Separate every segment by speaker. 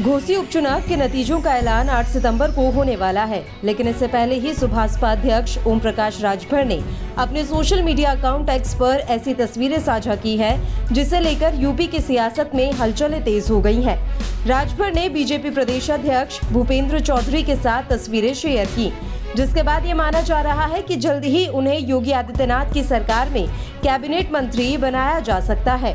Speaker 1: घोसी उपचुनाव के नतीजों का ऐलान 8 सितंबर को होने वाला है लेकिन इससे पहले ही सुभाषपा अध्यक्ष ओम प्रकाश राजभर ने अपने सोशल मीडिया अकाउंट एक्स पर ऐसी तस्वीरें साझा की है, जिसे लेकर यूपी की सियासत में हलचलें तेज हो गई हैं। राजभर ने बीजेपी प्रदेश अध्यक्ष भूपेंद्र चौधरी के साथ तस्वीरें शेयर की, जिसके बाद ये माना जा रहा है कि जल्द ही उन्हें योगी आदित्यनाथ की सरकार में कैबिनेट मंत्री बनाया जा सकता है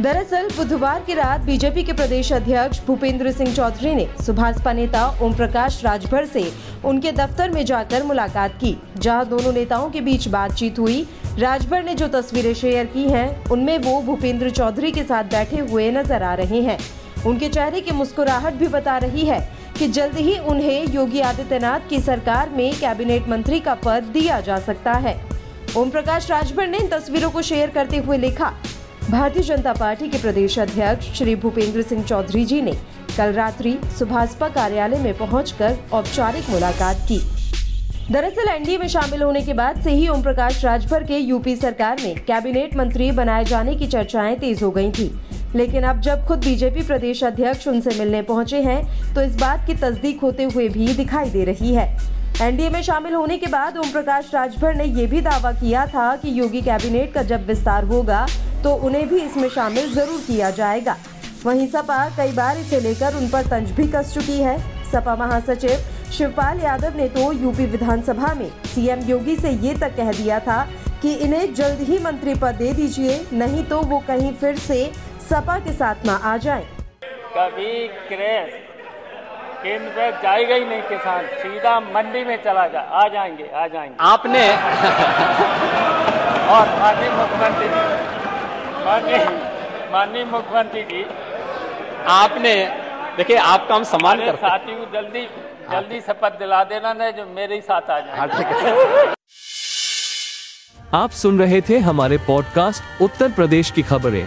Speaker 1: दरअसल बुधवार की रात बीजेपी के प्रदेश अध्यक्ष भूपेंद्र सिंह चौधरी ने सुभाषपा नेता ओम प्रकाश राजभर से उनके दफ्तर में जाकर मुलाकात की, जहाँ दोनों नेताओं के बीच बातचीत हुई। राजभर ने जो तस्वीरें शेयर की हैं, उनमें वो भूपेंद्र चौधरी के साथ बैठे हुए नज़र आ रहे हैं। उनके चेहरे की मुस्कुराहट भी बता रही है कि जल्द ही उन्हें योगी आदित्यनाथ की सरकार में कैबिनेट मंत्री का पद दिया जा सकता है। ओम प्रकाश राजभर ने इन तस्वीरों को शेयर करते हुए लिखा भारतीय जनता पार्टी के प्रदेश अध्यक्ष श्री भूपेंद्र सिंह चौधरी जी ने कल रात्रि सुभाषपा कार्यालय में पहुंचकर औपचारिक मुलाकात की। दरअसल, एनडीए में शामिल होने के बाद से ही ओम प्रकाश राजभर के यूपी सरकार में कैबिनेट मंत्री बनाए जाने की चर्चाएँ तेज हो गई थी। लेकिन अब जब खुद बीजेपी प्रदेश अध्यक्ष उनसे मिलने पहुँचे हैं तो इस बात की तस्दीक होते हुए भी दिखाई दे रही है। एनडीए में शामिल होने के बाद ओम प्रकाश राजभर ने यह भी दावा किया था कि योगी कैबिनेट का जब विस्तार होगा तो उन्हें भी इसमें शामिल ज़रूर किया जाएगा। वहीं सपा कई बार इसे लेकर उन पर तंज भी कस चुकी है। सपा महासचिव शिवपाल यादव ने तो यूपी विधानसभा में सीएम योगी से ये तक कह दिया था कि इन्हें जल्द ही मंत्री पद दे दीजिए, नहीं तो वो कहीं फिर से सपा के साथ ना आ जाए।
Speaker 2: कभी क्रेस केंद्र पे जाएगा ही नहीं किसान सीधा मंडी में चला जा आ जाएँगे आ जाएँगे।
Speaker 3: आपने
Speaker 2: और माननीय मुख्यमंत्री जी माननीय माननीय मुख्यमंत्री जी
Speaker 3: आपने देखिए आपका हम सम्मान करते
Speaker 2: साथी को जल्दी जल्दी शपथ दिला देना नहीं जो मेरे ही साथ आ जाए
Speaker 3: हाँ, है।
Speaker 4: आप सुन रहे थे हमारे पॉडकास्ट उत्तर प्रदेश की खबरें।